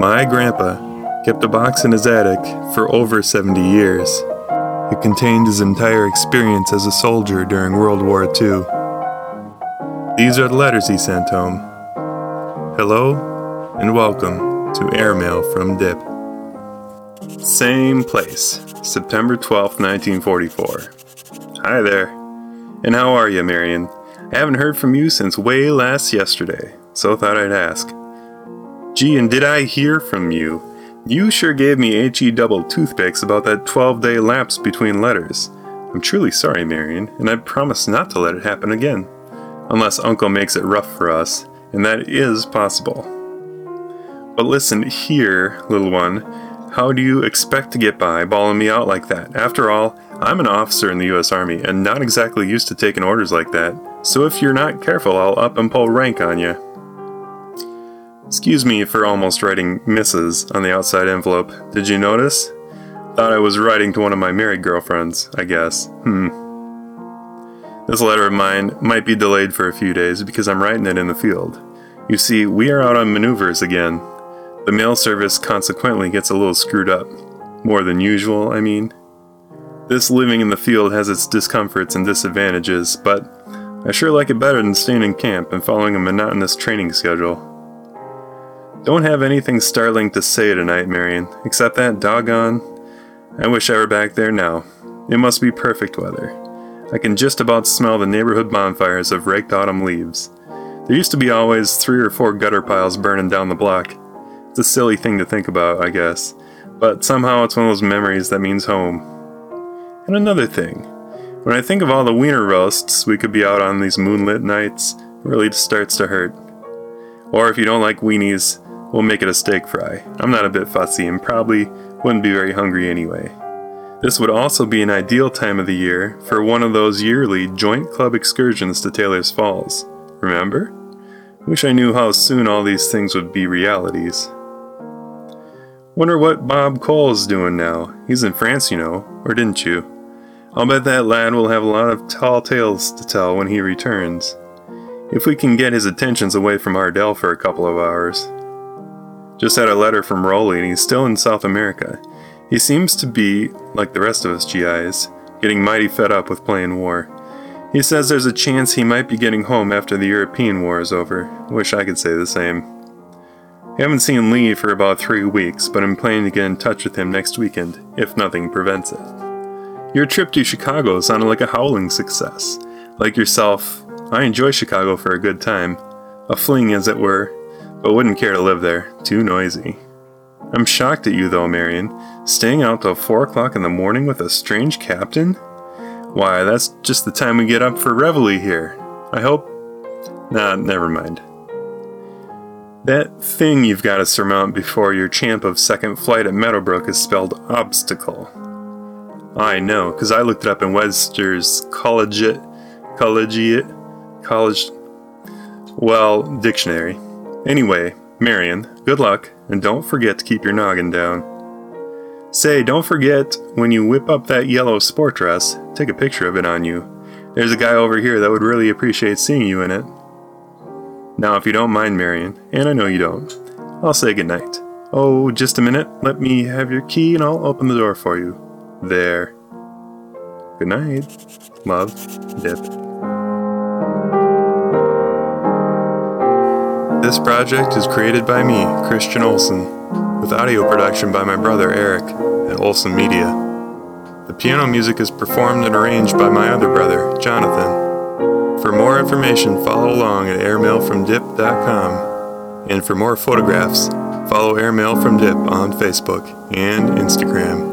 My grandpa kept a box in his attic for over 70 years. It contained his entire experience as a soldier during World War II. These are the letters he sent home. Hello and welcome to Airmail from Dip. Same place, September 12th, 1944. Hi there. And how are you, Marion? I haven't heard from you since way last yesterday, so thought I'd ask. Gee, and did I hear from you? You sure gave me HE double toothpicks about that 12 day lapse between letters. I'm truly sorry, Marion, and I promise not to let it happen again. Unless Uncle makes it rough for us, and that is possible. But listen here, little one, how do you expect to get by bawling me out like that? After all, I'm an officer in the US Army and not exactly used to taking orders like that, so if you're not careful, I'll up and pull rank on you. Excuse me for almost writing Mrs. on the outside envelope. Did you notice? Thought I was writing to one of my married girlfriends, I guess. Hmm. This letter of mine might be delayed for a few days because I'm writing it in the field. You see, we are out on maneuvers again. The mail service consequently gets a little screwed up. More than usual, I mean. This living in the field has its discomforts and disadvantages, but I sure like it better than staying in camp and following a monotonous training schedule. Don't have anything startling to say tonight, Marion, except that doggone. I wish I were back there now. It must be perfect weather. I can just about smell the neighborhood bonfires of raked autumn leaves. There used to be always three or four gutter piles burning down the block. It's a silly thing to think about, I guess, but somehow it's one of those memories that means home. And another thing, when I think of all the wiener roasts we could be out on these moonlit nights, it really starts to hurt. Or if you don't like weenies, We'll make it a steak fry. I'm not a bit fussy and probably wouldn't be very hungry anyway. This would also be an ideal time of the year for one of those yearly joint club excursions to Taylor's Falls. Remember? Wish I knew how soon all these things would be realities. Wonder what Bob Cole's doing now. He's in France, you know, or didn't you? I'll bet that lad will have a lot of tall tales to tell when he returns. If we can get his attentions away from Ardell for a couple of hours. Just had a letter from Rowley and he's still in South America. He seems to be, like the rest of us GIs, getting mighty fed up with playing war. He says there's a chance he might be getting home after the European war is over. Wish I could say the same. I haven't seen Lee for about three weeks, but I'm planning to get in touch with him next weekend, if nothing prevents it. Your trip to Chicago sounded like a howling success. Like yourself, I enjoy Chicago for a good time. A fling, as it were, but wouldn't care to live there. Too noisy. I'm shocked at you, though, Marion. Staying out till 4 o'clock in the morning with a strange captain? Why, that's just the time we get up for reveille here. I hope. Nah, never mind. That thing you've got to surmount before your champ of second flight at Meadowbrook is spelled obstacle. I know, because I looked it up in Webster's collegiate, collegiate, college, well, dictionary. Anyway, Marion, good luck, and don't forget to keep your noggin down. Say, don't forget when you whip up that yellow sport dress, take a picture of it on you. There's a guy over here that would really appreciate seeing you in it. Now, if you don't mind, Marion, and I know you don't, I'll say goodnight. Oh, just a minute. Let me have your key and I'll open the door for you. There. Good night. Love, Dip. This project is created by me, Christian Olson, with audio production by my brother Eric at Olson Media. The piano music is performed and arranged by my other brother, Jonathan. For more information, follow along at airmailfromdip.com. And for more photographs, follow Airmail from Dip on Facebook and Instagram.